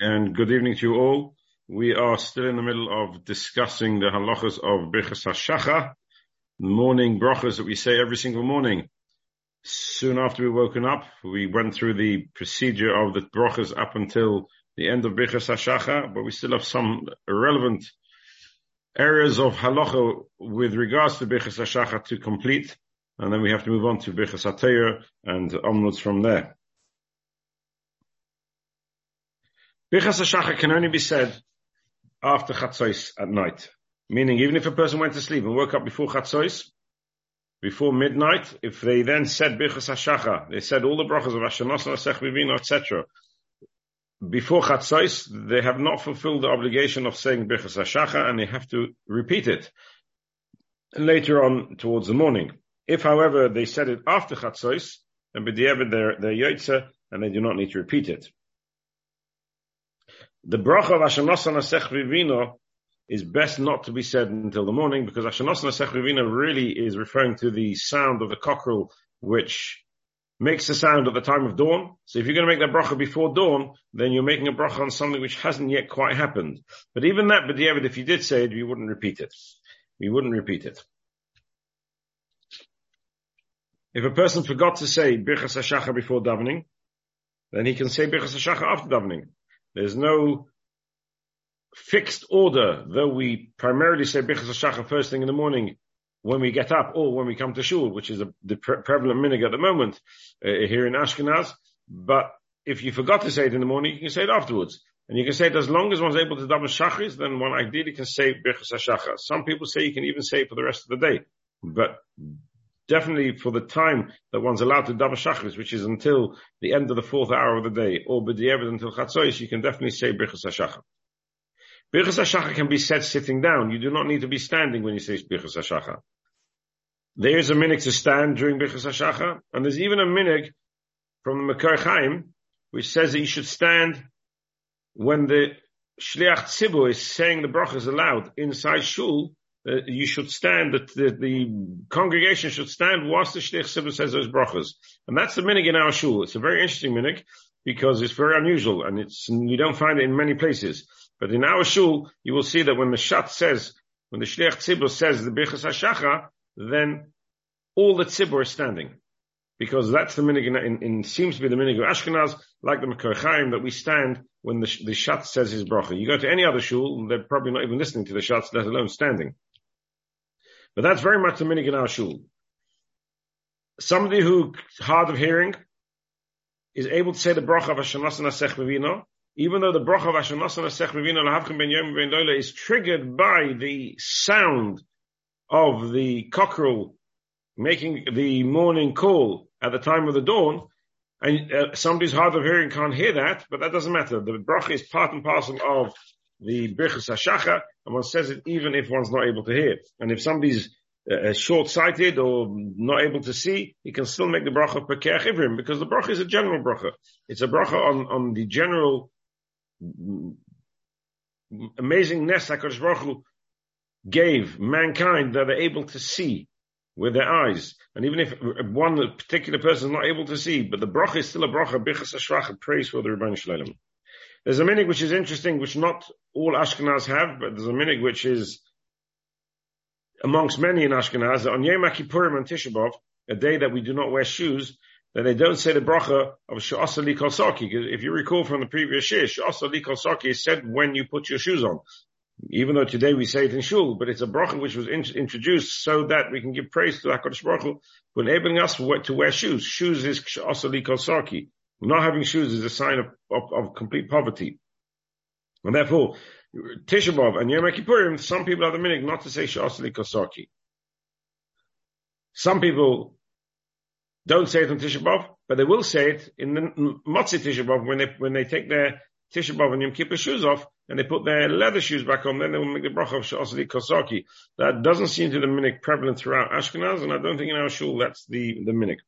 and good evening to you all. We are still in the middle of discussing the halachas of Birchas HaShacha, morning brachas that we say every single morning. Soon after we woken up, we went through the procedure of the brachas up until the end of Birchas HaShacha, but we still have some relevant areas of halacha with regards to Birchas HaShacha to complete, and then we have to move on to Birchas HaTeir and onwards from there. Birchas HaShacha can only be said after Chatzos at night. Meaning, even if a person went to sleep and woke up before Chatzos, before midnight, if they then said Birchas HaShacha, they said all the brachas of Hashanos and Asech etc., before Chatzos, they have not fulfilled the obligation of saying Birchas HaShacha and they have to repeat it later on towards the morning. If, however, they said it after Chatzos, then they're, they're yotze and they do not need to repeat it. The bracha of Ashanosan Asech Vivino is best not to be said until the morning because Ashanosan Asech Vivino really is referring to the sound of the cockerel which makes the sound at the time of dawn. So if you're going to make that bracha before dawn, then you're making a bracha on something which hasn't yet quite happened. But even that, but the if you did say it, you wouldn't repeat it. You wouldn't repeat it. If a person forgot to say Birchas HaShacha before davening, then he can say Birchas HaShacha after davening. There's no fixed order, though we primarily say Bichas HaShachar first thing in the morning when we get up or when we come to shul, which is a, the pre- prevalent minig at the moment uh, here in Ashkenaz. But if you forgot to say it in the morning, you can say it afterwards. And you can say it as long as one's able to daven shachris, then one ideally can say Birchas HaShachar. Some people say you can even say it for the rest of the day. But definitely for the time that one's allowed to daven shachris, which is until the end of the fourth hour of the day, or b'di'evet until chatzos, you can definitely say birchas hashachar. Birchas hashachar can be said sitting down. You do not need to be standing when you say birchas hashachar. There is a minig to stand during birchas hashachar, and there's even a minig from the Makar Chaim, which says that you should stand when the shliach tzibur is saying the brachas aloud inside shul, uh, you should stand, that the, the, congregation should stand whilst the Shliach Tzibur says those brachas. And that's the minig in our shul. It's a very interesting minig because it's very unusual and it's, you don't find it in many places. But in our shul, you will see that when the Shatz says, when the Shliach Tzibur says the Bichas HaShacha, then all the Tzibur is standing. Because that's the minig in, in, in, seems to be the minig of Ashkenaz, like the Makar Chaim, that we stand when the, the Shatz says his bracha. You go to any other shul, they're probably not even listening to the Shatz, let alone standing. But that's very much the minig in our shul. Somebody who hard of hearing is able to say the bracha of Asech even though the bracha of Hashanas and Asech Mevino Ben Yom Ben Doyle is triggered by the sound of the cockerel making the morning call at the time of the dawn, and uh, somebody's hard of hearing can't hear that, but that doesn't matter. The bracha is part and parcel of the Birchas HaShacha, and one says it even if one's not able to hear. And if somebody's uh, short-sighted or not able to see, he can still make the bracha Pekeach Ivrim, because the bracha is a general bracha. It's a bracha on, on the general amazing ness HaKadosh Baruch Hu gave mankind that they're able to see with their eyes. And even if one particular person is not able to see, but the bracha is still a bracha, bichas praise for the Rebbeinu Shalom. There's a minig which is interesting, which not all Ashkenaz have, but there's a minig which is amongst many in Ashkenaz, that on Yom Kippurim and Tisha B'Av, a day that we do not wear shoes, that they don't say the bracha of Sha'asa Li Kosaki. If you recall from the previous year, Sha'asa Li Kosaki is said when you put your shoes on. Even though today we say it in shul, but it's a bracha which was in, introduced so that we can give praise to HaKadosh Baruch Hu for enabling us to wear shoes. Shoes is Sha'asa Li Kosaki. Not having shoes is a sign of, of, of complete poverty. And therefore, Tisha B'Av and Yom Kippurim, some people have the minig not to say Shasli Kosaki. Some people don't say it on Tisha B'Av, but they will say it in the Motzi Tisha B'Av when they, when they take their Tisha B'Av and Yom Kippur shoes off and they put their leather shoes back on, then they will make the bracha of Shasli Kosaki. That doesn't seem to be the minig prevalent throughout Ashkenaz, and I don't think in our shul that's the, the minig.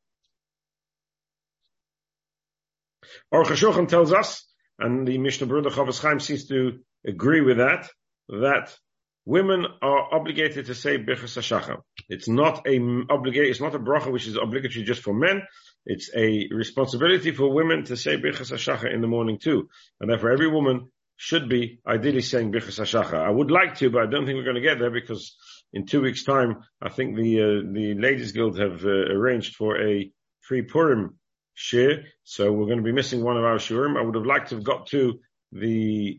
Aruch HaShulchan tells us, and the Mishnah Berurah Chofetz Chaim seems to agree with that, that women are obligated to say Birchas HaShachar. It's not a obligate, it's not a bracha which is obligatory just for men. it's a responsibility for women to say Birchas HaShachar in the morning too. And therefore every woman should be ideally saying Birchas HaShachar. I would like to, but I don't think we're going to get there because in two weeks time, I think the, uh, the Ladies Guild have uh, arranged for a pre-Purim shir. So we're going to be missing one of our shurim. I would have liked to have got to the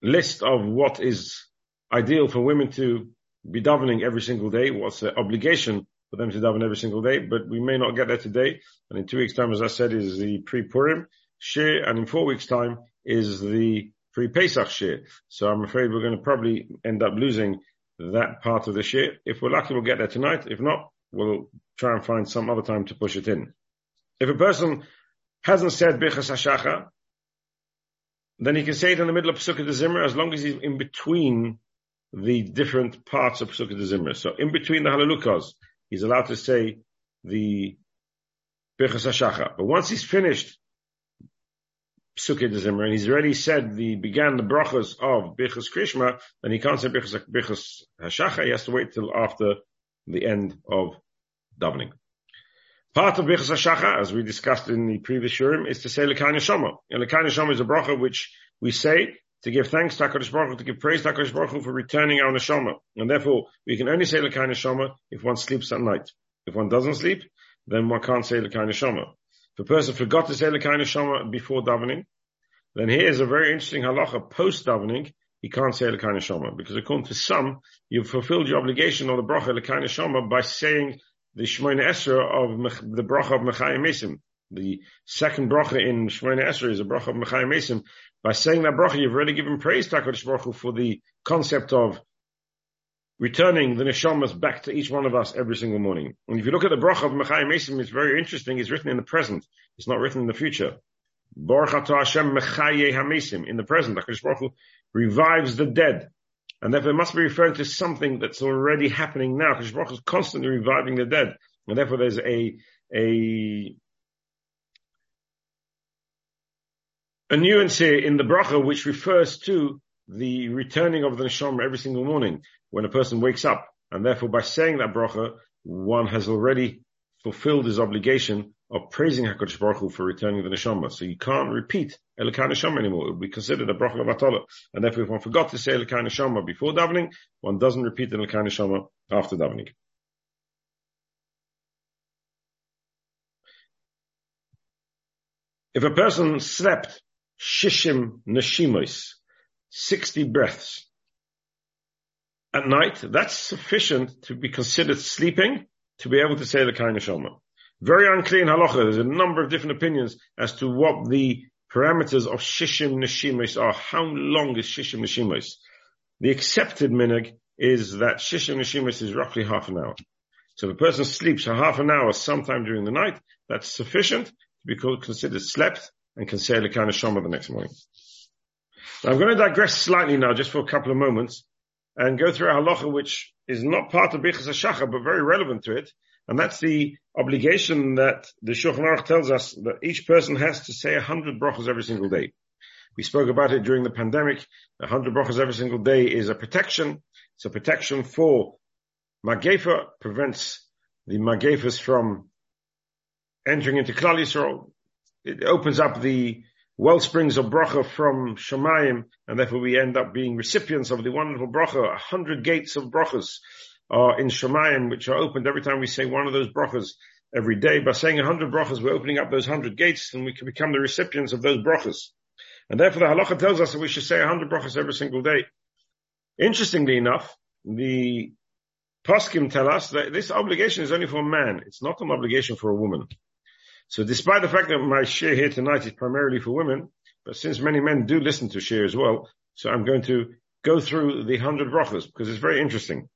list of what is ideal for women to be davening every single day, what's the obligation for them to daven every single day, but we may not get there today. And in two weeks time, as I said, is the pre-Purim shir, and in four weeks time is the pre-Pesach shir. So I'm afraid we're going to probably end up losing that part of the shir. If we're lucky, we'll get there tonight. If not, we'll try and find some other time to push it in. If a person hasn't said Birchas HaShachar, then he can say it in the middle of Pesukah de Zimmer as long as he's in between the different parts of Pesukah de Zimmer. So in between the Halalukas, he's allowed to say the Birchas HaShachar. But once he's finished Pesukah de Zimmer and he's already said the, began the brachas of Birchas Krishma, then he can't say Birchas, Birchas HaShachar, he has to wait till after the end of davening. Part of Birchas HaShachar, as we discussed in the previous shurim, is to say Lekai Neshama. And Lekai Neshama is a bracha which we say to give thanks to HaKadosh Baruch Hu, to give praise to HaKadosh Baruch Hu for returning our neshama. And therefore, we can only say Lekai Neshama if one sleeps at night. If one doesn't sleep, then one can't say Lekai Neshama. If a person forgot to say Lekai Neshama before davening, then here is a very interesting halacha post davening. He can't say Lekai Neshama because according to some, you've fulfilled your obligation of the bracha Lekai Neshama by saying the Shemona Esra of the bracha of Mechayim Mesim. The second bracha in Shemona Esra is a bracha of Mechayim Mesim. By saying that bracha, you've already given praise to HaKadosh Baruch Hu for the concept of returning the neshamas back to each one of us every single morning. And if you look at the bracha of Mechayim Mesim, it's very interesting. It's written in the present. It's not written in the future. Baruch Hashem Mechaye Hamesim. In the present, HaKadosh Baruch Hu revives the dead. And therefore it must be referring to something that's already happening now, because Baruch is constantly reviving the dead. And therefore there's a, a, a nuance here in the bracha which refers to the returning of the neshama every single morning when a person wakes up. And therefore by saying that bracha, one has already fulfilled his obligation of praising HaKadosh Baruch Hu for returning the neshama. So you can't repeat Elikai Neshama anymore. It would be considered a bracha of Atala. And therefore if one forgot to say Elikai Neshama before davening, one doesn't repeat Elikai Neshama after davening. If a person slept shishim neshimos, 60 breaths at night, that's sufficient to be considered sleeping to be able to say the kind of. Very unclear in halacha. There's a number of different opinions as to what the parameters of shishim neshimos are. How long is shishim neshimos? The accepted minig is that shishim neshimos is roughly half an hour. So if a person sleeps for half an hour sometime during the night, that's sufficient to be considered slept and can say the kind of the next morning. Now I'm going to digress slightly now, just for a couple of moments, and go through a halacha which is not part of Bichas HaShachar, but very relevant to it. And that's the obligation that the Shulchan Aruch tells us that each person has to say a hundred brachas every single day. We spoke about it during the pandemic. A hundred brachas every single day is a protection. It's a protection for Magefa, prevents the Magefas from entering into Klal Yisrael. It opens up the well springs of bracha from Shemayim, and therefore we end up being recipients of the wonderful bracha. A hundred gates of brachas are in Shemayim, which are opened every time we say one of those brachas every day. By saying a hundred brachas, we're opening up those hundred gates, and we can become the recipients of those brachas. And therefore the halacha tells us that we should say a hundred brachas every single day. Interestingly enough, the poskim tell us that this obligation is only for a man. It's not an obligation for a woman. So despite the fact that my share here tonight is primarily for women, but since many men do listen to share as well, so I'm going to go through the hundred brachas because it's very interesting.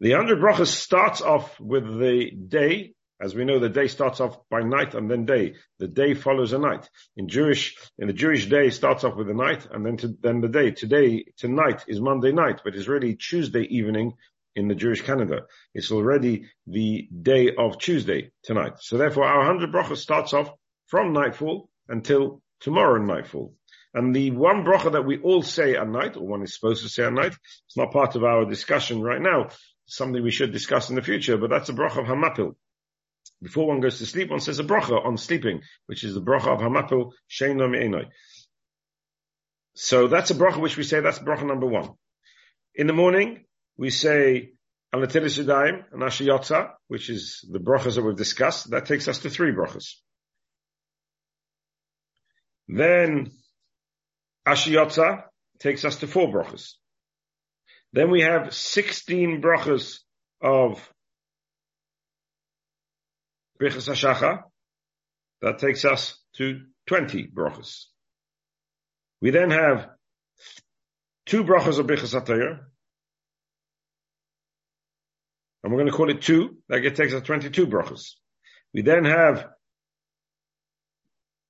The hundred brachas starts off with the day. As we know, the day starts off by night and then day. The day follows a night. In Jewish, in the Jewish day starts off with the night and then to, then the day. Today, tonight is Monday night, but it's really Tuesday evening in the Jewish calendar. It's already the day of Tuesday tonight. So therefore our hundred bracha starts off from nightfall until tomorrow nightfall. And the one bracha that we all say at night, or one is supposed to say at night, it's not part of our discussion right now. It's something we should discuss in the future, but that's a bracha of Hamapil. before one goes to sleep, one says a bracha on sleeping, which is the bracha of Hamapil Sheino Me'enoi. So that's a bracha which we say, that's bracha number one. In the morning, we say Yadayim and Ashiyotza, which is the brachas that we've discussed. That takes us to three brachas. Then Ashiyotza takes us to four brachas. Then we have 16 brachas of Birchas Hashacha. That takes us to 20 brachas. We then have two brachas of Birchas HaTorah. And we're going to call it two. That it takes us 22 brachas. We then have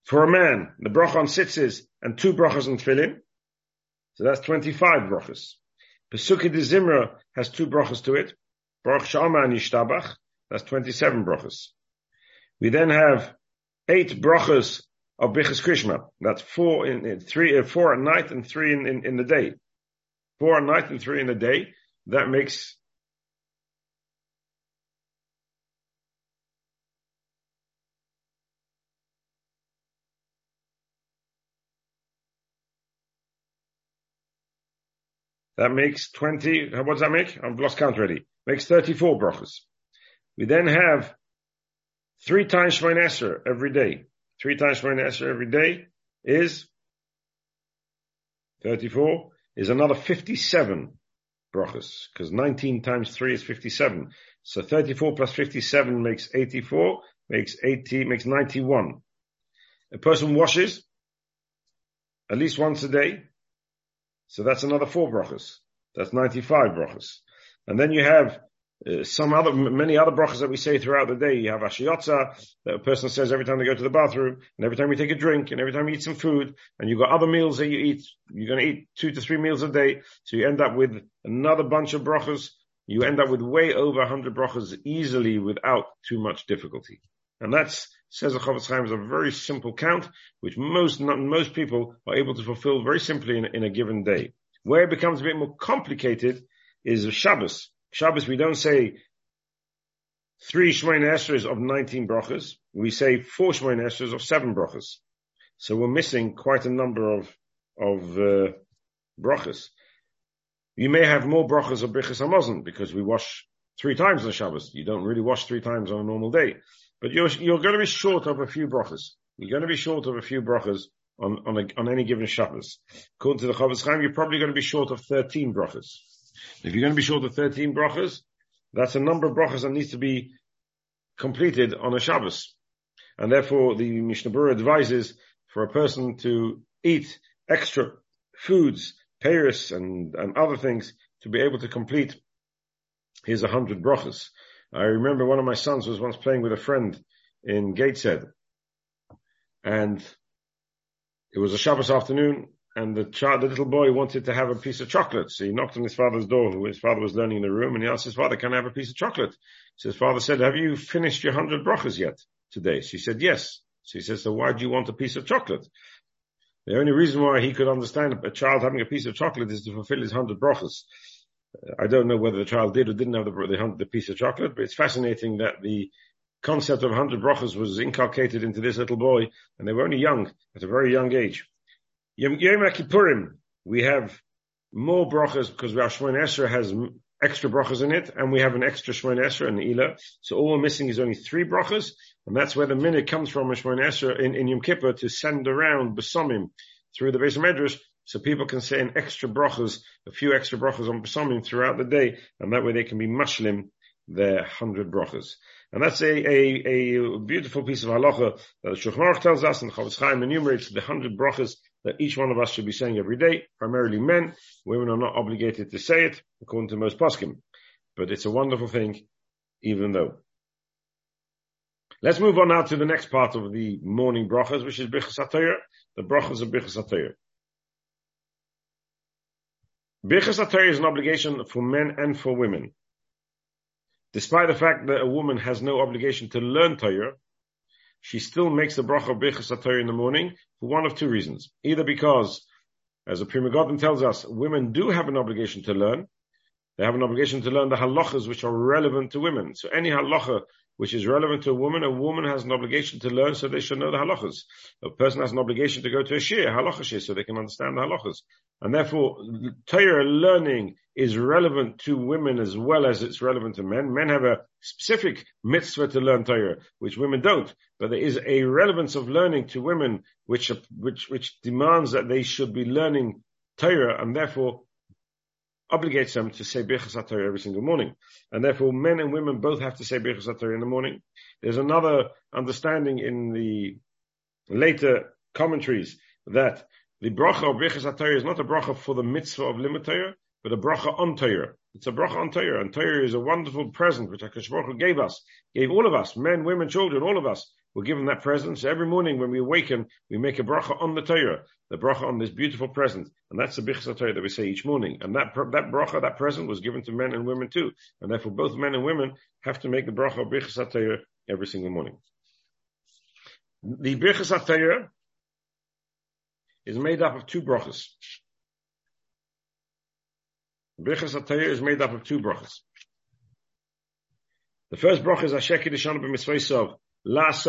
for a man, the bracha on sitzes and two brachas on tefillin. So that's 25 brachas. Pesuki de Zimra has two brachas to it. Baruch Shama and Yishtabach. That's 27 brachas. We then have eight brachas of Bichas Krishma. That's four in, in three, uh, four at night and three in, in, in the day. Four at night and three in the day. That makes That makes 20, what does that make? I've lost count already. Makes 34 brachas. We then have three times Shemayin every day. Three times Shemayin every day is 34, is another 57 brachas, because 19 times 3 is 57. So 34 plus 57 makes 84, makes 80, makes 91. A person washes at least once a day, so that's another four brachas. That's 95 brachas. And then you have uh, some other, many other brachas that we say throughout the day. You have ashiyotza that a person says every time they go to the bathroom, and every time we take a drink, and every time you eat some food, and you've got other meals that you eat. You're going to eat two to three meals a day, so you end up with another bunch of brachas. You end up with way over 100 brachas easily without too much difficulty. And that's, says the Chofetz Chaim, is a very simple count, which most, not, most people are able to fulfill very simply in, in a given day. Where it becomes a bit more complicated is Shabbos. Shabbos, we don't say three Shemayin Esrers of 19 brachas. We say four Shemayin Esrers of seven brachas. So we're missing quite a number of, of, uh, brachas. You may have more brachas of Brichas Hamazon because we wash three times on Shabbos. You don't really wash three times on a normal day. But you're, you're going to be short of a few brachas. You're going to be short of a few brachas on, on, a, on any given Shabbos. According to the Chofetz Chaim, you're probably going to be short of 13 brachas. If you're going to be short of 13 brachas, that's a number of brachas that needs to be completed on a Shabbos. And therefore the Mishnah Berurah advises for a person to eat extra foods, payers and, and other things to be able to complete his 100 brachas. I remember one of my sons was once playing with a friend in Gateshead. And it was a Shabbos afternoon and the child, the little boy wanted to have a piece of chocolate. So he knocked on his father's door, who his father was learning in the room, and he asked his father, can I have a piece of chocolate? So his father said, have you finished your hundred brachas yet today? She said, yes. So he says, so why do you want a piece of chocolate? The only reason why he could understand a child having a piece of chocolate is to fulfill his hundred brachas. I don't know whether the child did or didn't have the, the, piece of chocolate, but it's fascinating that the concept of 100 brachas was inculcated into this little boy, and they were only young, at a very young age. Yom Kippurim, we have more brachas because our Shemon Esra has extra brachas in it, and we have an extra Shemon Esra and Ela. So all we're missing is only three brachas, and that's where the minute comes from a Shemon Esra in, in Yom Kippur to send around Besomim through the Beis Medrash so people can say an extra brachas, a few extra brachas on Besomim throughout the day, and that way they can be mashlim their hundred brachas. And that's a, a, a beautiful piece of halacha that the Shulchan tells us, and the Chofetz Chaim enumerates the hundred brachas that each one of us should be saying every day, primarily men. Women are not obligated to say it, according to most poskim. But it's a wonderful thing, even though. Let's move on now to the next part of the morning brachas, which is Birchas the brachas of Birchas Birchas is an obligation for men and for women. Despite the fact that a woman has no obligation to learn Torah, she still makes the bracha Birchas in the morning for one of two reasons. Either because, as the Pri Megadim tells us, women do have an obligation to learn. They have an obligation to learn the halachas which are relevant to women. So any halacha which is relevant to a woman, a woman has an obligation to learn so they should know the halachas. A person has an obligation to go to a shir, halacha shir, so they can understand the halachas. And therefore, Torah learning is relevant to women as well as it's relevant to men. Men have a specific mitzvah to learn Torah, which women don't. But there is a relevance of learning to women, which, which, which demands that they should be learning Torah, and therefore obligates them to say Birchas HaTorah every single morning. And therefore men and women both have to say Birchas HaTorah in the morning. There's another understanding in the later commentaries that the bracha of Birchas HaTorah is not a bracha for the mitzvah of limit but a bracha on Torah. It's a bracha on Torah, and Torah is a wonderful present which HaKadosh Baruch gave us, gave all of us, men, women, children, all of us, we're given that present. So every morning when we awaken, we make a bracha on the Torah, the bracha on this beautiful present. And that's the Bichsa Torah that we say each morning. And that, that bracha, that present was given to men and women too. And therefore both men and women have to make the bracha Bichsa Torah every single morning. The Bichsa Torah is made up of two brachas. Bichas Torah is made up of two brachas. The first bracha is Asheki Deshana b'mitzvah it's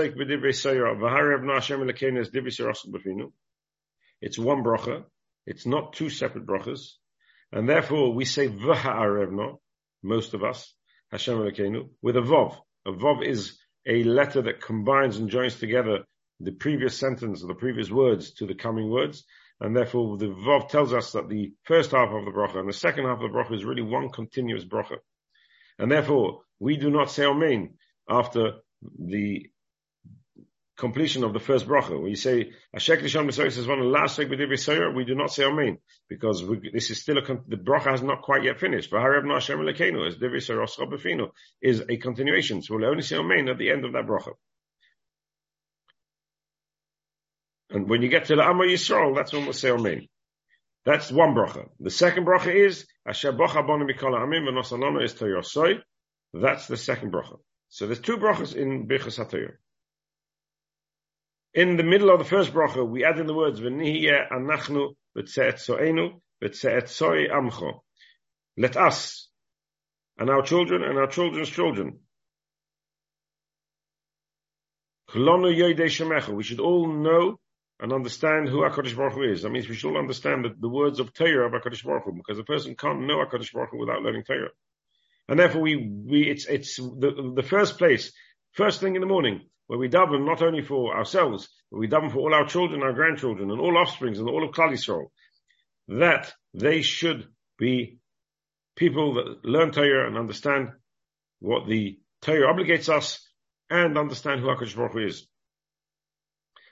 one bracha. It's not two separate brachas. And therefore we say v'ha'arevno, most of us, Hashem Elokeinu, with a vav. A vav is a letter that combines and joins together the previous sentence or the previous words to the coming words. And therefore the vav tells us that the first half of the bracha and the second half of the bracha is really one continuous bracha. And therefore we do not say Amen after the completion of the first bracha. We say Ashek Lishon B'Soyer says one last week B'Divrei we do not say Amen because we, this is still a the bracha has not quite yet finished. V'Harev No Hashem Lekenu as Divrei B'Finu is a continuation. So we'll only say Amen at the end of that bracha. And when you get to the Amma Yisrael, that's when we'll say Amen. That's one bracha. The second bracha is Asher Bocha Bonu Mikol Amim V'Nosalonu is Toyosoi. That's the second bracha. So there's two brachas in Birchas HaTorah. In the middle of the first bracha, we add in the words, V'nihiyeh anachnu v'tze'etzoenu v'tze'etzoi amcho. Let us, and our children, and our children's children. We should all know and understand who HaKadosh Baruch Hu is. That means we should all understand the, the words of Torah of HaKadosh Baruch Hu, because a person can't know HaKadosh Baruch Hu without learning Torah. And therefore we, we, it's, it's the, the first place, first thing in the morning, where we daven not only for ourselves, but we daven for all our children, our grandchildren, and all offsprings, and all of Klal Yisrael, that they should be people that learn Torah and understand what the Torah obligates us, and understand who HaKadosh Baruch Hu is.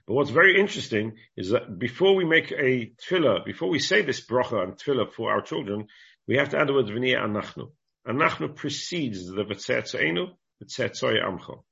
But what's very interesting is that before we make a tefillah, before we say this bracha and tefillah for our children, we have to add the word v'niyah anachnu. Anachnu precedes the V'tzetzoenu, V'tzetzoy Amcho.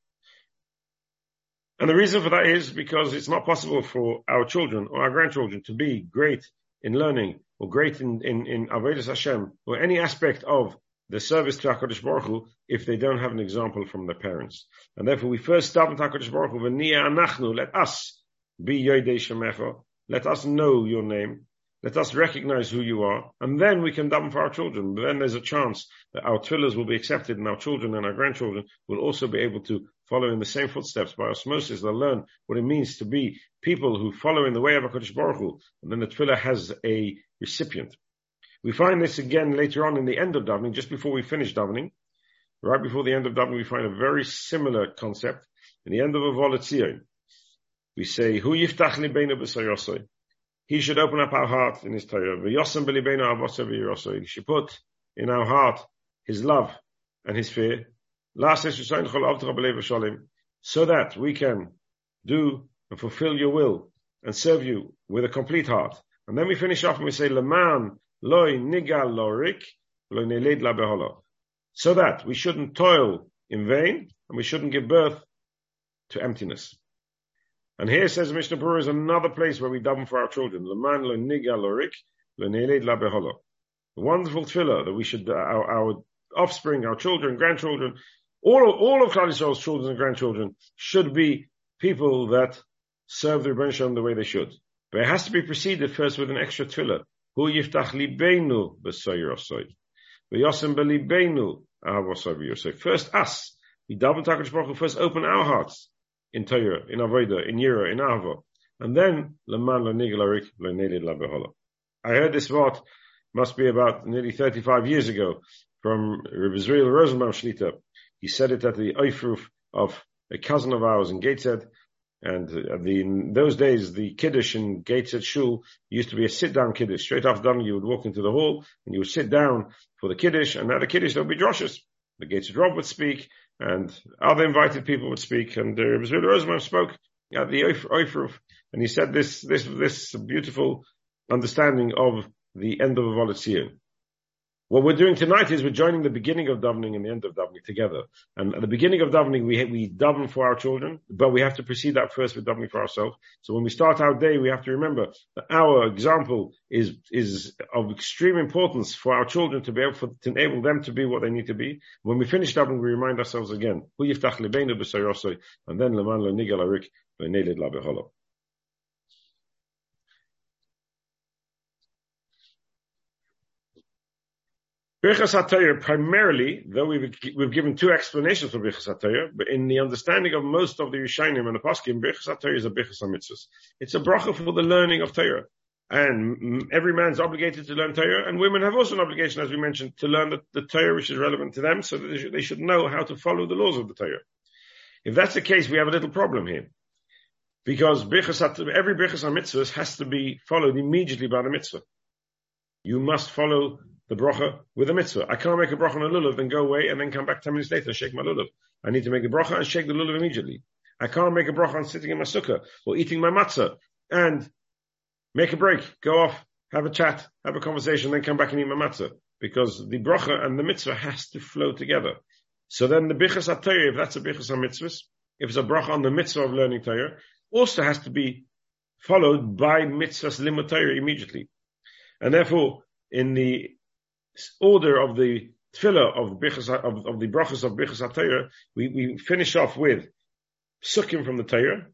And the reason for that is because it's not possible for our children or our grandchildren to be great in learning or great in, in, in Avodah Hashem or any aspect of the service to HaKadosh Baruch Hu if they don't have an example from their parents. And therefore we first start with HaKadosh Baruch Hu, anachnu, let us be Yodei Shemecha, let us know your name, let us recognize who you are, and then we can daven for our children. But Then there's a chance that our tefillahs will be accepted, and our children and our grandchildren will also be able to follow in the same footsteps by osmosis. They'll learn what it means to be people who follow in the way of HaKadosh Baruch Hu, and then the tefillah has a recipient. We find this again later on in the end of davening, just before we finish davening. Right before the end of davening, we find a very similar concept. In the end of a Volatzion, we say, Hu yiftach b'sayosoi he should open up our heart in his Torah. He should put in our heart his love and his fear. So that we can do and fulfill your will and serve you with a complete heart. And then we finish off and we say, loy nigal lorik So that we shouldn't toil in vain and we shouldn't give birth to emptiness. And here says Mishnah Berurah is another place where we daven for our children. Leman lo niga lorik lo la beholo. The wonderful tefillah that we should, uh, our, our, offspring, our children, grandchildren, all, all of Klal Yisrael's children and grandchildren should be people that serve the Rebbe Shalom the way they should. But it has to be preceded first with an extra tefillah. Hu yiftach libeinu b'soyer osoy. V'yosem b'libeinu ahavosoy v'yosay. First us, We daven Takadosh Baruch first open our hearts in Torah, in Avodah, in Yira, in Ahava, and then Leman Lanigalarik Lanelid Labehola. I heard this word must be about nearly 35 years ago from Rabbi Israel Rosenbaum Shlita. He said it at the Eifruf of a cousin of ours in Gateshead. And uh, the, in those days, the Kiddush in Gateshead Shul used to be a sit-down Kiddush. Straight after davening, you would walk into the hall and you would sit down for the Kiddush. And at the Kiddush, there would be droshes. The Gateshead Rob would speak and other invited people would speak. And uh, Rabbi Rosenbaum spoke at the Eifruf. And he said this, this, this beautiful understanding of the end of a Volatzion. What we're doing tonight is we're joining the beginning of davening and the end of davening together. And at the beginning of davening, we, we daven for our children, but we have to precede that first with davening for ourselves. So when we start our day, we have to remember that our example is, is of extreme importance for our children to be able for, to enable them to be what they need to be. When we finish davening, we remind ourselves again, and then Birchas HaTorah primarily, though we've, we've given two explanations for Birchas HaTorah, but in the understanding of most of the Rishonim and the Paskim, Birchas HaTorah is a Birchas HaMitzvahs. It's a bracha for the learning of Torah. And every man's obligated to learn Torah, and women have also an obligation, as we mentioned, to learn the, the Torah which is relevant to them, so that they should, they should know how to follow the laws of the Torah. If that's the case, we have a little problem here. Because Birchas every Birchas HaMitzvahs has to be followed immediately by the mitzvah. You must follow the bracha with a mitzvah. I can't make a bracha on a lulav, then go away and then come back 10 minutes later and shake my lulav. I need to make a bracha and shake the lulav immediately. I can't make a bracha on sitting in my sukkah or eating my matzah and make a break, go off, have a chat, have a conversation, then come back and eat my matzah. Because the bracha and the mitzvah has to flow together. So then the bichas atayr, if that's a bichas mitzvahs, if it's a bracha on the mitzvah of learning Torah, also has to be followed by mitzvahs limut immediately. And therefore, in the order of the tefillah of, bichas, of, of the brachas of Bichas HaTorah, we, we finish off with sukkim from the Torah,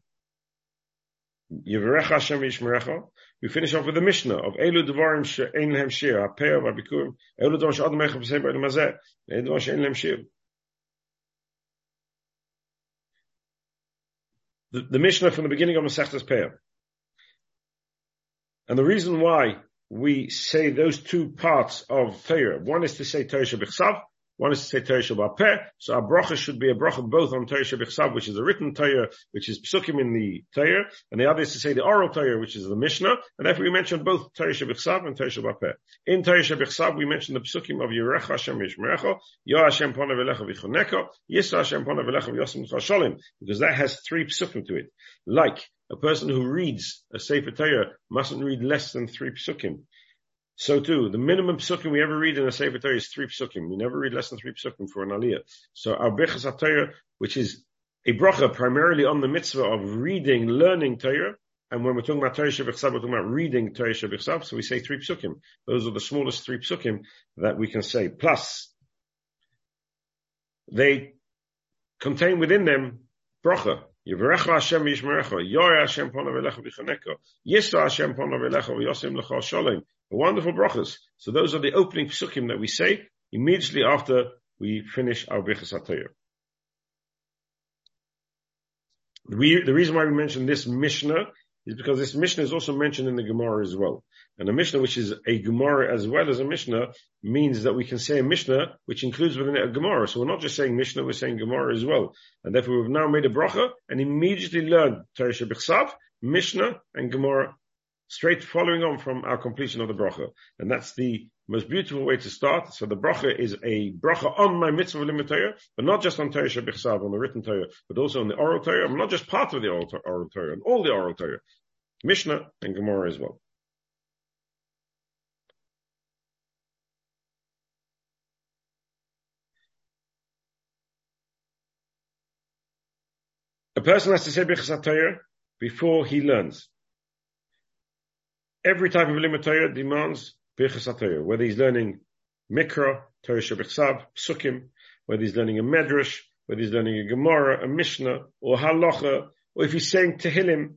Yivarech Hashem Yishmerecha. We finish off with the Mishnah of Elu Devarim She'ein Lehem Shir, HaPeah VaBikurim, Elu Devarim She'adam Echa V'Sei Ba'elim Hazeh, Elu Devarim She'ein Lehem Shir. The, the Mishnah from the beginning of Masechtas Peah. And the reason why we say those two parts of Torah. One is to say Torah Shabbat one is to say Torah Shabbat So our bracha should be a bracha both on Torah Shabbat which is a written Torah, which is psukim in the Torah, and the other is to say the oral Torah, which is the Mishnah, and therefore we mentioned both Torah Shabbat and Torah Shabbat. In Torah Shabbat we mentioned the psukim of Yerecha Hashem Yishmerecha, Yo Hashem Pona Velecha Vichoneka, Yisra Hashem Pona Velecha V'yosim Chasholim, because that has three psukim to it. Like, a person who reads a Sefer Torah mustn't read less than three psukim. So too, the minimum psukim we ever read in a Sefer Torah is three psukim. We never read less than three psukim for an aliyah. So our Bechas Torah, which is a bracha primarily on the mitzvah of reading, learning Torah, and when we're talking about Torah Shabbat we're talking about reading Torah Shabbat so we say three psukim. Those are the smallest three psukim that we can say. Plus, they contain within them bracha. Yivarecha Hashem Yishmerecha, Yoy Hashem Pona Velecha Yisra Hashem Pona Velecha V'Yosim Lecha Sholem, wonderful brachas. So those are the opening psukim that we say immediately after we finish our Birchas HaTorah. the reason why we mention this Mishnah is because this Mishnah is also mentioned in the Gemara as well. And a Mishnah, which is a Gemara as well as a Mishnah, means that we can say a Mishnah, which includes within it a Gemara. So we're not just saying Mishnah, we're saying Gemara as well. And therefore we've now made a bracha and immediately learned Teresh B'chsav, Mishnah, and Gemara straight following on from our completion of the bracha. And that's the most beautiful way to start. So the bracha is a bracha on my mitzvah limit Torah, but not just on Torah Shabbat on the written Torah, but also on the oral Torah, I'm not just part of the oral, oral Torah, and all the oral Torah. Mishnah and Gemara as well. Person has to say Birchas Torah before he learns every type of limit Torah demands Birchas Torah, whether he's learning Mikra, Torah Shabbat Psukim, whether he's learning a Medrash, whether he's learning a Gemara, a Mishnah, or Halacha, or if he's saying Tehillim,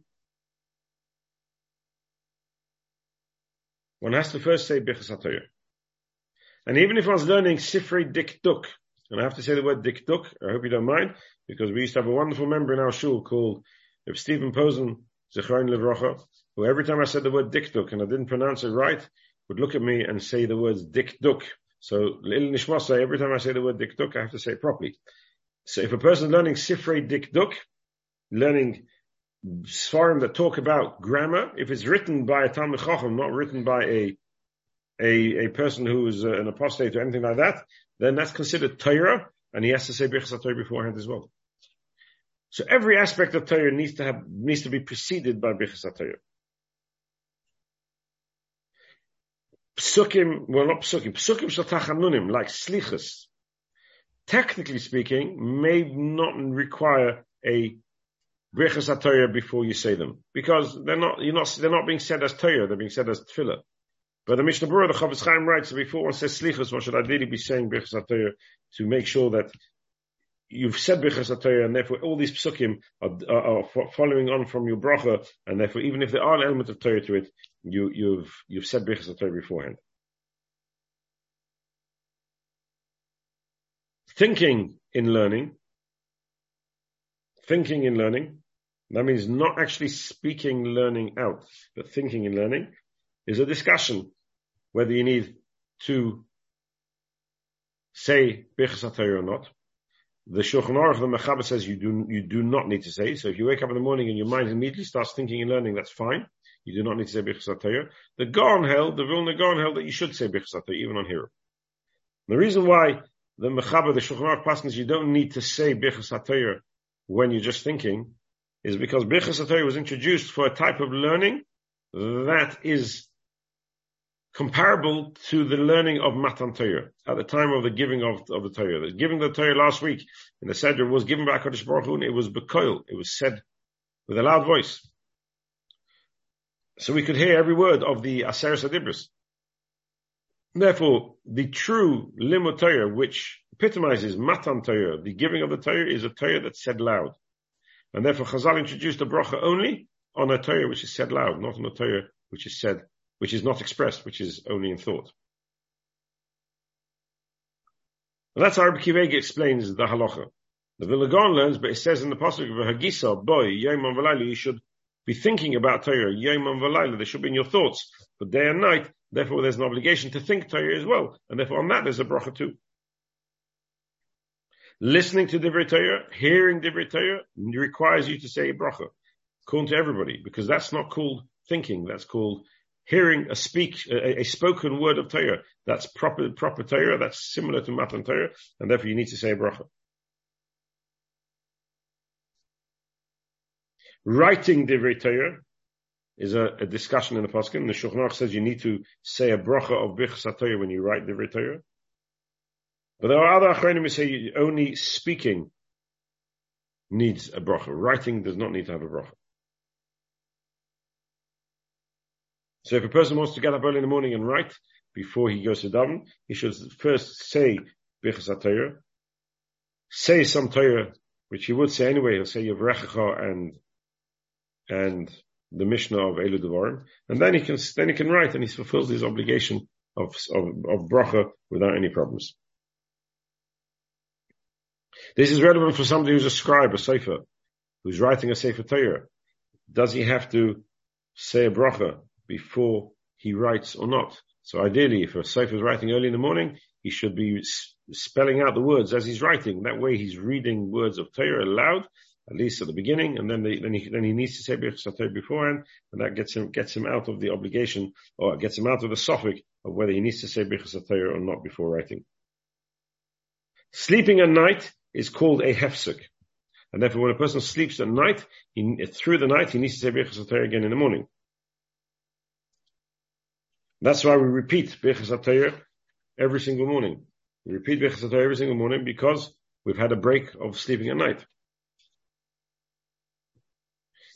one has to first say Birchas Torah. And even if one's learning Sifrei Dikduk, and I have to say the word dikduk. I hope you don't mind, because we used to have a wonderful member in our shul called Stephen Posen, Zechron Levrocha, who every time I said the word dikduk and I didn't pronounce it right, would look at me and say the words dikduk. So, Lil Nishmasa, every time I say the word dikduk, I have to say it properly. So if a person learning Sifrei Dikduk, learning Svarim that talk about grammar, if it's written by a Talmud Chacham, not written by a, a, a person who is uh, an apostate or anything like that, then that's considered Torah, and he has to say Birchas Torah beforehand as well. So every aspect of Torah needs to have, needs to be preceded by Birchas Torah. Psukim, well not psukim, psukim shatachanunim, like slichas, technically speaking, may not require a Torah before you say them. Because they're not, you're not, they're not being said as Torah, they're being said as Tefillah. But the Mishnah Berurah, the Chofetz Chaim writes before one says Slichas, one should ideally be saying Brechas Torah to make sure that you've said Birchas Torah, and therefore all these psukim are, are, are, following on from your bracha, and therefore even if there are an element of Torah to it, you, you've you've said Birchas Torah beforehand. Thinking in learning, thinking in learning, that means not actually speaking learning out, but thinking in learning, is a discussion whether you need to say Birchas or not. The Shulchan Aruch, the Mechaber says you do, you do not need to say. So if you wake up in the morning and your mind immediately starts thinking and learning, that's fine. You do not need to say Birchas. The Gaon held, the Vilna Gaon held that you should say Birchas even on here. The reason why the Mechaber, the Shulchan Aruch is you don't need to say Birchas when you're just thinking, is because Birchas was introduced for a type of learning that is comparable to the learning of Matan Torah at the time of the giving of, of the Torah. The giving of the Torah last week in the Seder was given by HaKadosh Baruch Hu, and it was bekoil. It was said with a loud voice. So we could hear every word of the Aseret Adibris. Therefore, the true Limud Torah, which epitomizes Matan Torah, the giving of the Torah, is a Torah that's said loud. And therefore, Chazal introduced the bracha only on a Torah which is said loud, not on a Torah which is said which is not expressed, which is only in thought. And that's how Rabbi Akiva Eiger explains the halacha. The Vilna Gaon learns, but it says in the pasuk of Hagisa, boy, Yom Valayla, you should be thinking about Torah, Yom Valayla, they should be in your thoughts, but day and night, therefore there's an obligation to think Torah as well, and therefore on that there's a bracha too. Listening to Divrei Torah, hearing Divrei Torah, requires you to say a bracha, according to everybody, because that's not called thinking, that's called hearing a speak, a, a, spoken word of Torah that's proper, proper Torah, that's similar to Matan Torah, and therefore you need to say a bracha. Writing Divrei Torah is a, a, discussion in the Paskin. The Shulchan says you need to say a bracha of Birchas Torah when you write Divrei Torah. But there are other Achronim who say only speaking needs a bracha. Writing does not need to have a bracha. So if a person wants to get up early in the morning and write before he goes to daven, he should first say Birchas say some Torah, which he would say anyway. He'll say Yavrechacha and and the Mishnah of Elu Devarim, and then he can then he can write and he fulfills his obligation of of, of bracha without any problems. This is relevant for somebody who's a scribe, a sofer, who's writing a sefer Torah. Does he have to say a bracha before he writes or not. So ideally, if a Sofer is writing early in the morning, he should be spelling out the words as he's writing. That way he's reading words of Torah aloud, at least at the beginning, and then, they, then, he, then he needs to say Birchas Torah beforehand, and that gets him, gets him out of the obligation, or gets him out of the safek of whether he needs to say Birchas Torah or not before writing. Sleeping at night is called a hefsek. And therefore when a person sleeps at night, he, through the night, he needs to say Birchas again in the morning. That's why we repeat Birchas every single morning. We repeat Birchas every single morning because we've had a break of sleeping at night.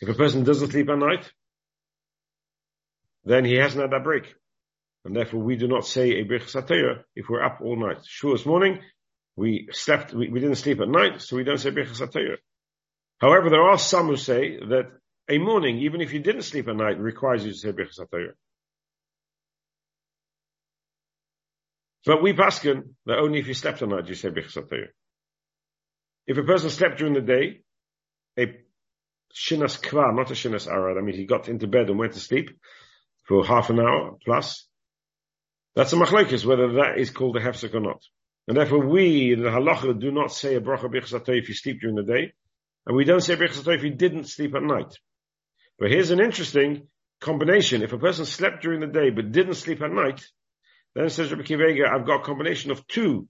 If a person doesn't sleep at night, then he hasn't had that break. And therefore we do not say a Birchas if we're up all night. Shavuos morning, we slept, we, we, didn't sleep at night, so we don't say Birchas However, there are some who say that a morning, even if you didn't sleep at night, requires you to say Birchas But we paskin that only if you slept at night you say Birchas If a person slept during the day, a shinas kva, not a shinas arad, I mean he got into bed and went to sleep for half an hour plus, that's a machlekes whether that is called a hefsek or not. And therefore we, the halacha, do not say a bracha Birchas if you sleep during the day, and we don't say Birchas if you didn't sleep at night. But here's an interesting combination. If a person slept during the day but didn't sleep at night, then says Rabbi Akiva Eiger, I've got a combination of two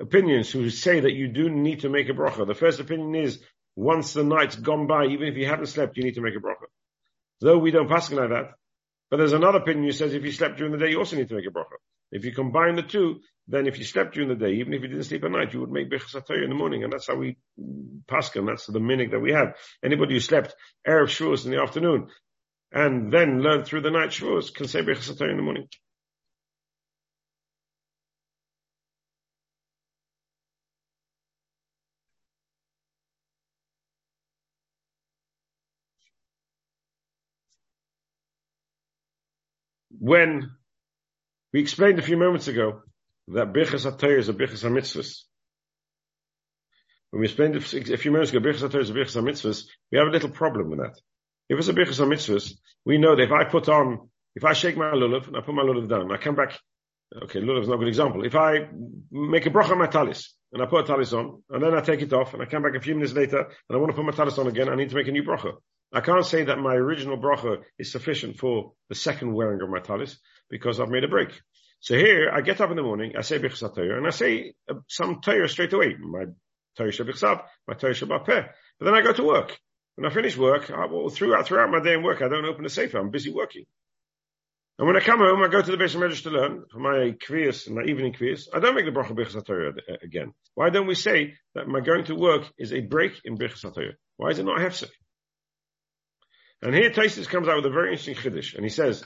opinions who say that you do need to make a bracha. The first opinion is once the night's gone by, even if you haven't slept, you need to make a bracha. Though we don't pass like that, but there's another opinion who says if you slept during the day, you also need to make a bracha. If you combine the two, then if you slept during the day, even if you didn't sleep at night, you would make Birchas in the morning, and that's how we paskin. That's the minhag that we have. Anybody who slept erev Shavuos in the afternoon and then learned through the night Shavuos can say Birchas in the morning. When we explained a few moments ago that Birchas HaTorah is a Birchas HaMitzvahs. When we explained a few minutes ago, Birchas HaTorah is a Birchas HaMitzvahs, we have a little problem with that. If it's a Birchas HaMitzvahs, we know that if I put on, if I shake my lulav, and I put my lulav down, I come back, okay, lulav is not a good example. If I make a bracha on my talis, and I put a talis on, and then I take it off, and I come back a few minutes later, and I want to put my talis on again, I need to make a new bracha. I can't say that my original bracha is sufficient for the second wearing of my talis, because I've made a break. So here, I get up in the morning, I say Bichsat and I say uh, some Torah straight away. My Torah Shabichsab, my Torah Shabapeh. But then I go to work. When I finish work, I, well, throughout, throughout my day in work, I don't open the safe. I'm busy working. And when I come home, I go to the of Medrash to learn for my kviyas, my evening kviyas. I don't make the bracha Bichsat Torah again. Why don't we say that my going to work is a break in Bichsat Torah? Why is it not hefsek? And here Taisus comes out with a very interesting chiddush, and he says,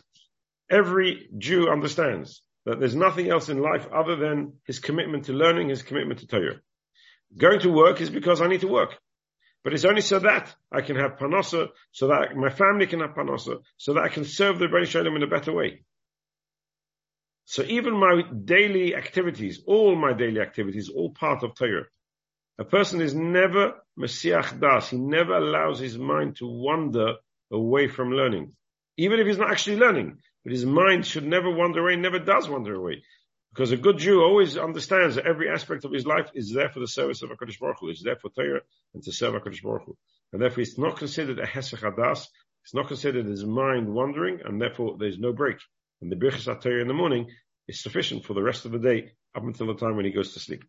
every Jew understands that there's nothing else in life other than his commitment to learning, his commitment to Torah. Going to work is because I need to work. But it's only so that I can have panosa, so that my family can have panosa, so that I can serve the Rebbe Shalom in a better way. So even my daily activities, all my daily activities, all part of Torah. A person is never Messiah Das. He never allows his mind to wander away from learning. Even if he's not actually learning. But his mind should never wander away, never does wander away. Because a good Jew always understands that every aspect of his life is there for the service of HaKadosh Baruch Hu. It's there for Torah and to serve HaKadosh Baruch Hu. And therefore it's not considered a Hesach Hadas. It's not considered his mind wandering and therefore there's no break. And the Birchas HaTorah in the morning is sufficient for the rest of the day up until the time when he goes to sleep.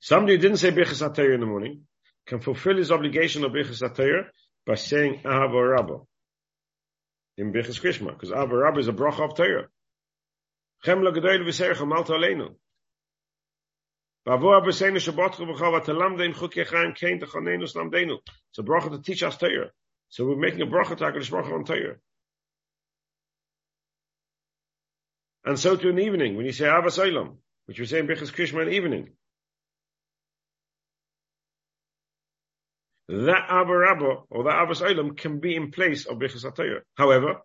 Somebody who didn't say Birchas HaTorah in the morning can fulfill his obligation of Birchas HaTorah by saying Ahava Rabbah in Birchas Krishma, because Ahava Rabbah is a bracha of Torah. Chem lo gedoyel v'sercha malta aleinu. Bavo Abbeseinu shabotcha v'chava talamda in chuk yechaim kein techanenu slamdenu. It's a bracha to teach us Torah. So we're making a bracha to HaKadosh Baruch on Torah. And so to an evening, when you say Ahavas Olam, which we say in Birchas Krishma in evening, that Ahava Rabbah or that Ahavas Olam can be in place of Birchas. However,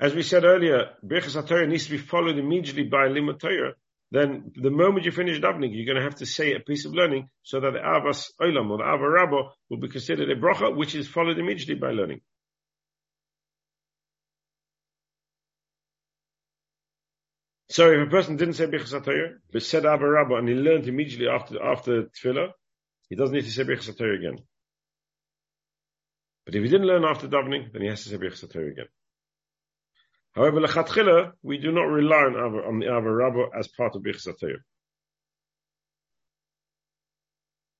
as we said earlier, Birchas needs to be followed immediately by Limud. Then the moment you finish davening, you're going to have to say a piece of learning so that the Ahavas Olam or the Ahava Rabbah will be considered a bracha, which is followed immediately by learning. So if a person didn't say Birchas but said Ahava Rabbah and he learned immediately after, after Tefillah, he doesn't need to say Birchas again. But if he didn't learn after davening, then he has to say Birchas again. However, lechatchila, we do not rely on, Ava, on the Ahava Rabbah as part of Birchas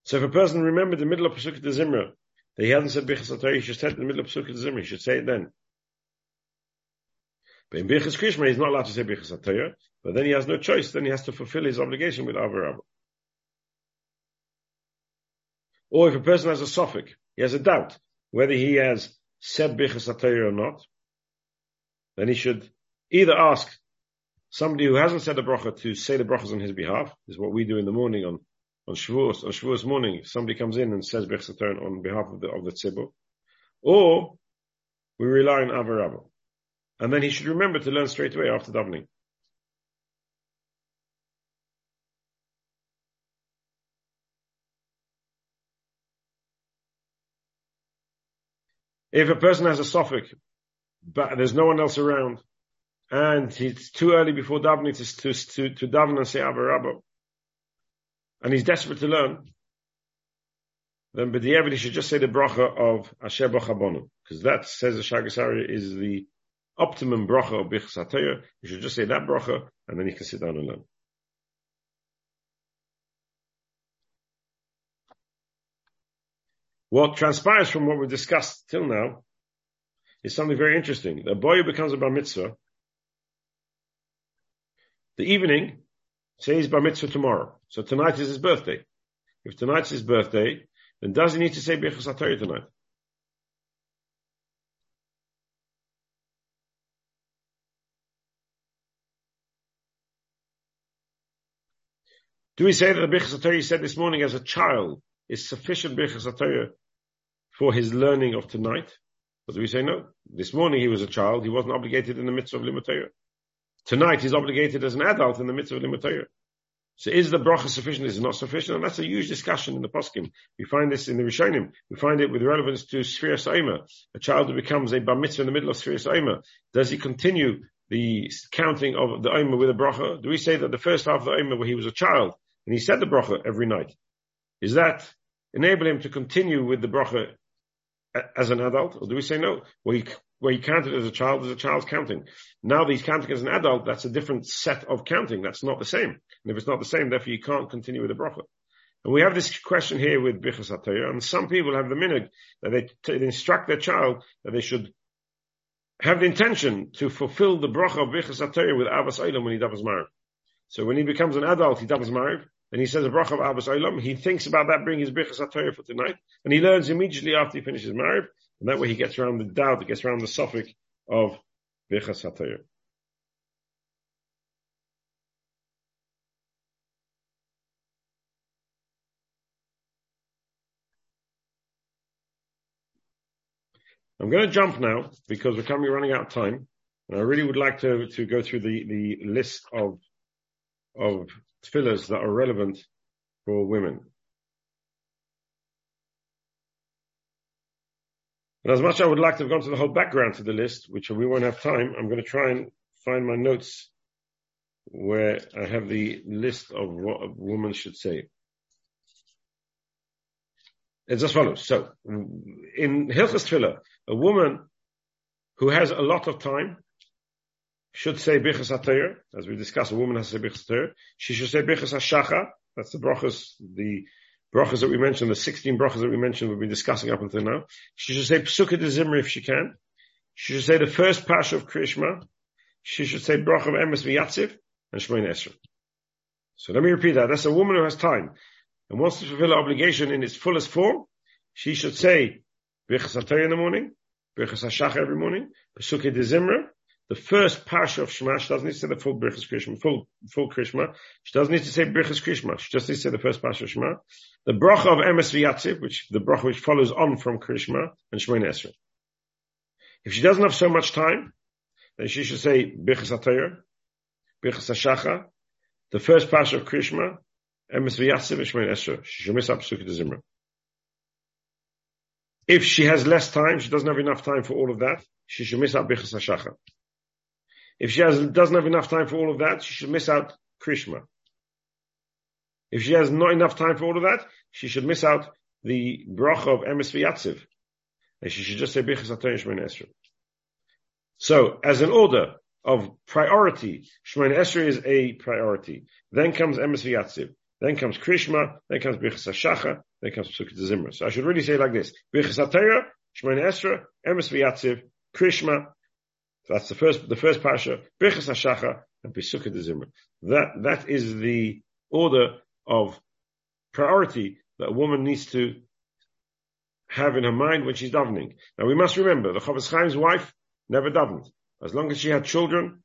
So if a person remembered the middle of Pesukah de Zimra, that he hasn't said Birchas he should say it in the middle of Pesukah de Zimra, he should say it then. But in Birchas Krishma, he's not allowed to say Birchas but then he has no choice, then he has to fulfill his obligation with Ahava Rabbah. Or if a person has a safek, he has a doubt whether he has said Bichas or not, then he should either ask somebody who hasn't said the bracha to say the brachas on his behalf, is what we do in the morning on, on Shavuos. On Shavuos morning, somebody comes in and says Bichas on behalf of the, of the tzibur. Or we rely on Ahava Rabbah. and then he should remember to learn straight away after davening. If a person has a safek, but there's no one else around, and it's too early before davening to, to, to, daven and say Ahava Rabbah, and he's desperate to learn, then B'diavad he should just say the bracha of Asher Bachabonu, because that says the Shaagas Aryeh is the optimum bracha of Bichas HaTorah. You should just say that bracha, and then you can sit down and learn. What transpires from what we've discussed till now is something very interesting. The boy who becomes a bar mitzvah, the evening, say bar mitzvah tomorrow. So tonight is his birthday. If tonight's his birthday, then does he need to say Birchas HaTorah tonight? Do we say that the Birchas HaTorah said this morning as a child is sufficient Birchas HaTorah for his learning of tonight? But we say no? This morning he was a child, he wasn't obligated in the midst of Limud Tonight he's obligated as an adult in the midst of Limud so is the bracha sufficient? Is it not sufficient? And that's a huge discussion in the poskim. We find this in the Rishonim. We find it with relevance to Sfira Saima. A child who becomes a bar mitzvah in the middle of Sfira Saima. Does he continue the counting of the Omer with a bracha? Do we say that the first half of the Omer where he was a child and he said the bracha every night, is that enable him to continue with the bracha as an adult? Or do we say no? Well, he where he counted as a child as a child's counting. Now that he's counting as an adult, that's a different set of counting. That's not the same. And if it's not the same, therefore you can't continue with the bracha. And we have this question here with Bichas HaTorah, and some people have the minhag that they, t- they instruct their child that they should have the intention to fulfill the bracha of Bichas HaTorah with Ahavas Olam when he davas Maariv. So when he becomes an adult, he davas Maariv, and he says a bracha of Ahavas Olam, he thinks about that bringing his Bichas HaTorah for tonight, and he learns immediately after he finishes Maariv, and that way he gets around the doubt, he gets around the safek of Bichas HaTorah. I'm going to jump now because we're coming running out of time. And I really would like to, to go through the, the list of, of tefillahs that are relevant for women. And as much as I would like to have gone to the whole background to the list, which we won't have time, I'm going to try and find my notes where I have the list of what a woman should say. It's as follows. So, in Hilchas Tefillah, a woman who has a lot of time should say Bichas HaTorah, as we discussed, a woman has to say Bichas HaTorah. She should say Bichas HaShacha, that's the brachas, the brachas that we mentioned, the 16 brachas that we mentioned, we've been discussing up until now. She should say Psukkah de Zimri if she can. She should say the first pasha of Krishma. She should say bracha of Emes V'Yatziv and Shmoin Esra. So let me repeat that. That's a woman who has time and wants to fulfill her obligation in its fullest form. She should say Birchas in the morning, Birchas HaShach every morning, Psukkah de Zimra, the first parsha of Shema, she doesn't need to say the full Birchas Krishma, full, full Krishma. She doesn't need to say Birchas Krishma. She just needs to say the first parsha of Shema. The bracha of Emes V'Yatziv, which, the bracha which follows on from Krishma, and Shemay Esra. If she doesn't have so much time, then she should say Birchas HaTorah, Birchas HaShacha, the first parsha of Krishma, Emes V'Yatziv, and Shemay Esra. She should miss up Sukkot Zimra. If she has less time, she doesn't have enough time for all of that, she should miss out Birchas HaShacha. If she has, doesn't have enough time for all of that, she should miss out Krishma. If she has not enough time for all of that, she should miss out the bracha of Emes V'Yatziv. And she should just say Bichas Atayim Shemayin Esra. So, as an order of priority, Shemayin Esra is a priority. Then comes Emes V'Yatziv. Then comes Krishma. Then comes Bichas HaShacha. Then comes Pesukah Zimra. So I should really say like this. Bichas Atayra, Shemayin Esra, Emes V'Yatziv, Krishma, that's the first, the first pasha, Birchas HaShacha, and Pesukah de Zimra. That, that is the order of priority that a woman needs to have in her mind when she's davening. Now we must remember, the Chofetz Chaim's wife never davened. As long as she had children,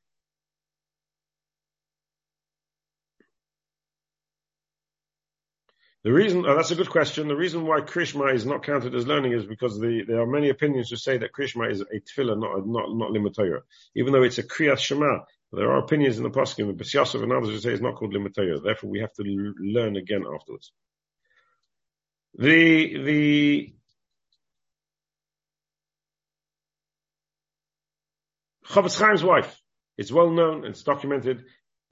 The reason, oh, that's a good question. The reason why Krishma is not counted as learning is because the, there are many opinions who say that Krishma is a tefillah, not, not, not limatoya. Even though it's a kriyat shema, there are opinions in the poskim, the Besyasov and others who say it's not called limatoya. Therefore, we have to l- learn again afterwards. The, the, Chofetz Chaim's wife, it's well known, it's documented,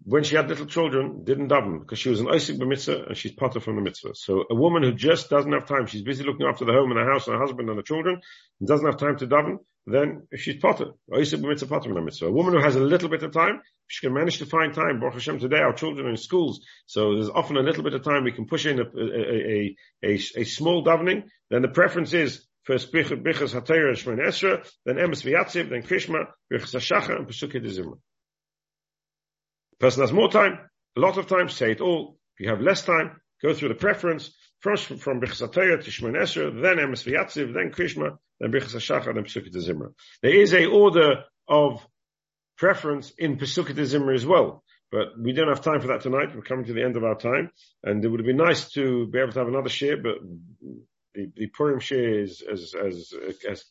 when she had little children, didn't daven because she was an Isaac mitzvah and she's potter from the mitzvah. So a woman who just doesn't have time, she's busy looking after the home and the house and her husband and the children, and doesn't have time to daven, then she's potter, Isaac mitzvah potter from the mitzvah. A woman who has a little bit of time, she can manage to find time. Baruch Hashem, today our children are in schools, so there's often a little bit of time we can push in a, a, a, a, small davening. Then the preference is first Bichas Hatayra Shemon Esra, then Emes V'Yatziv, then Krishma, Bichas Hashacha, and Pesukei Dezimra person has more time, a lot of time, say it all. If you have less time, go through the preference, first from, Bichsataya to Shemon Esra, then Emes V'Yatziv, then Krishma, then Bichas HaShachar, then Pesukit Zimra. There is a order of preference in Pesukit Zimra as well. But we don't have time for that tonight. We're coming to the end of our time. And it would have been nice to be able to have another share, but the, the Purim share is, as, as, as,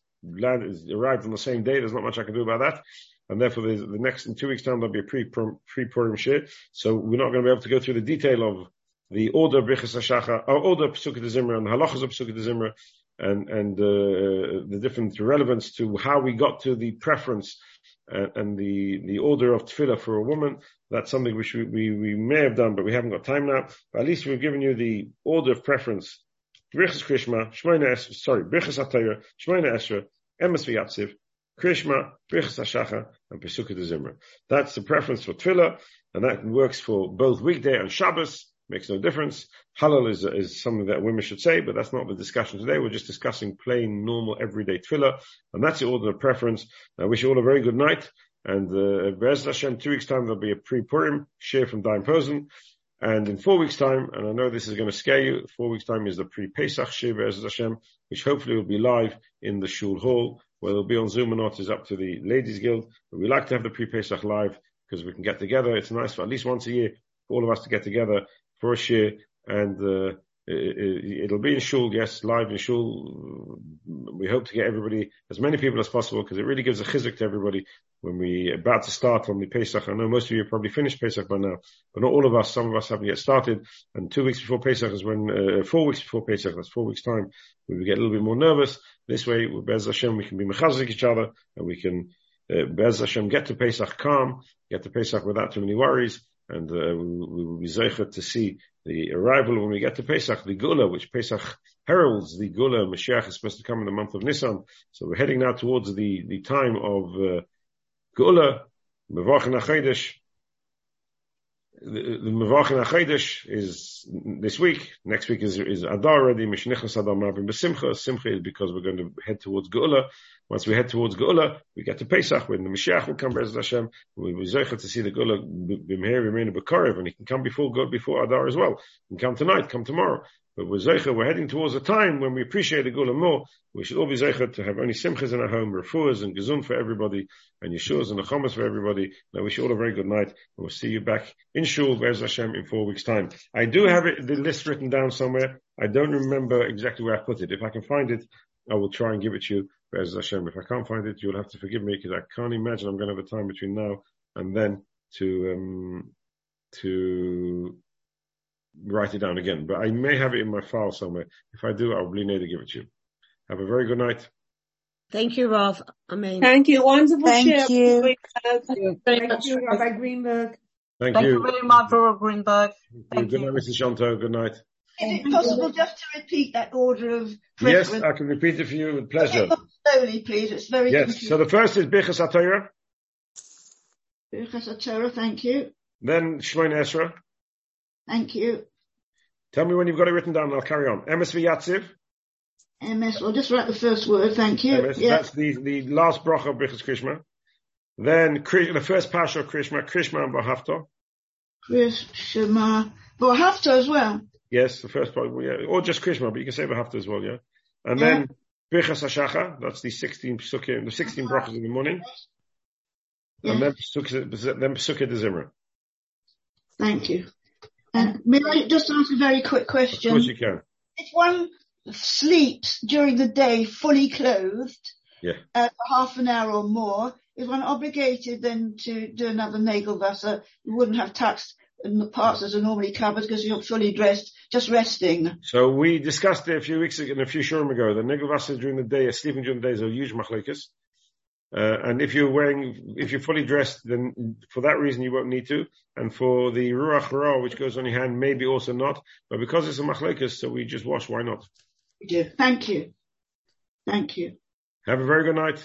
as arrived on the same day. There's not much I can do about that and therefore the, next in two weeks time there'll be a pre Purim shir. So we're not going to be able to go through the detail of the order of Brichas Hashacha, or order of Pesukah Zimra and halachas of Pesukah Zimra, and and uh, the different relevance to how we got to the preference uh, and the the order of tefillah for a woman. That's something which we, we, we may have done, but we haven't got time now. But at least we've given you the order of preference. Brichas Krishma, Shmoina Esra, sorry, Brichas Atayra, Shmoina Esra, Emes V'Yatziv, Krishma, Brichas Hashacha, and Pesukah Zimra. That's the preference for Tefillah, and that works for both weekday and Shabbos. Makes no difference. Hallel is, is something that women should say, but that's not the discussion today. We're just discussing plain, normal, everyday Tefillah, and that's the order of preference. I wish you all a very good night, and uh, Be'ez Hashem, two weeks time there'll be a pre-Purim share from Daim Posen. And in four weeks' time, and I know this is going to scare you, four weeks' time is the pre-Pesach Shir Be'ez Hashem, which hopefully will be live in the Shul Hall. Whether it'll be on Zoom or not is up to the Ladies Guild. But we like to have the pre-Pesach live because we can get together. It's nice for at least once a year for all of us to get together for a share and uh, it, will be in shul, yes, live in shul. We hope to get everybody, as many people as possible, because it really gives a chizuk to everybody when we about to start on the Pesach. I know most of you have probably finished Pesach by now, but not all of us. Some of us haven't yet started. And two weeks before Pesach is when, uh, four weeks before Pesach, that's four weeks time, we get a little bit more nervous. This way, with Bez Hashem, we can be mechazik each other, and we can, uh, Bez Hashem, get to Pesach calm, get to Pesach without too many worries, and uh, we, we, will be zeichet to see the arrival when we get to Pesach, the Geula, which Pesach heralds the Geula, Mashiach is supposed to come in the month of Nisan. So we're heading now towards the, the time of uh, Geula, Mevach Nachedesh, the, the HaChedesh is this week. Next week is, is Adar already. Mishnichas Adar Marvin B'Simcha. Simcha is because we're going to head towards Geula. Once we head towards Geula, we get to Pesach when the Mashiach will come, Be'ez Hashem. We will to see the Geula B'Meher B'Meinu B'Karev, and he can come before God, before Adar as well. He can come tonight, come tomorrow. But we're we're heading towards a time when we appreciate the Geula more. We should all be zeicha to have only simchas in our home, refuahs and gezun for everybody, and yeshuas and achamas for everybody. I wish you all a very good night, and we'll see you back in shul, Be'ez Hashem, in four weeks' time. I do have it, the list written down somewhere. I don't remember exactly where I put it. If I can find it, I will try and give it to you, Be'ez Hashem. If I can't find it, you'll have to forgive me, because I can't imagine I'm going to have a time between now and then to, um, to write it down again, but I may have it in my file somewhere. If I do, I'll be need to give it to you. Have a very good night. Thank you, Rav. Amen. Thank you. Wonderful Thank share. you. Thank you, Thank you Rabbi Greenberg. Thank, Thank you. you very much, Rabbi Greenberg. Thank good you. night, Mrs. Shanto. Good night. Is it possible just to repeat that order of Yes, preference? I can repeat it for you with pleasure. Slowly, please. It's very Yes. confusing. So the first is Bichas Atayra, Birchas HaTorah, thank you. then Shmoin Esra. Thank you. Tell me when you've got it written down and I'll carry on. Emes V'Yatziv. MS, I'll just write the first word, thank you. Emes, Yeah. That's the, the last bracha of Bichas Krishma. Then the first Pasha of Krishma, Krishma and Bahafta. Chris, Shema. Well, Hafta as well. Yes, the first part, yeah, or just Krishma, but you can say Bahafta as well, yeah. And then Bichas Hashacha, that's the 16 psukim, the 16 brachas in the morning. Yeah. And then Pesukah, then Pesukah de Zimra. Thank you. And may I just ask a very quick question? Of course you can. If one sleeps during the day fully clothed, Yeah. uh, for half an hour or more, is one obligated then to do another Nagelwasser? You wouldn't have touched the parts that are normally covered because you're fully dressed, just resting. So we discussed it a few weeks ago, and a few shurim ago. The Nigelwasser during the day, sleeping during the day is a huge machlekes. Uh, and if you're wearing, if you're fully dressed, then for that reason you won't need to. And for the ruach ra, which goes on your hand, maybe also not. But because it's a machlekes, so we just wash. Why not? We do. Thank you. Thank you. Have a very good night.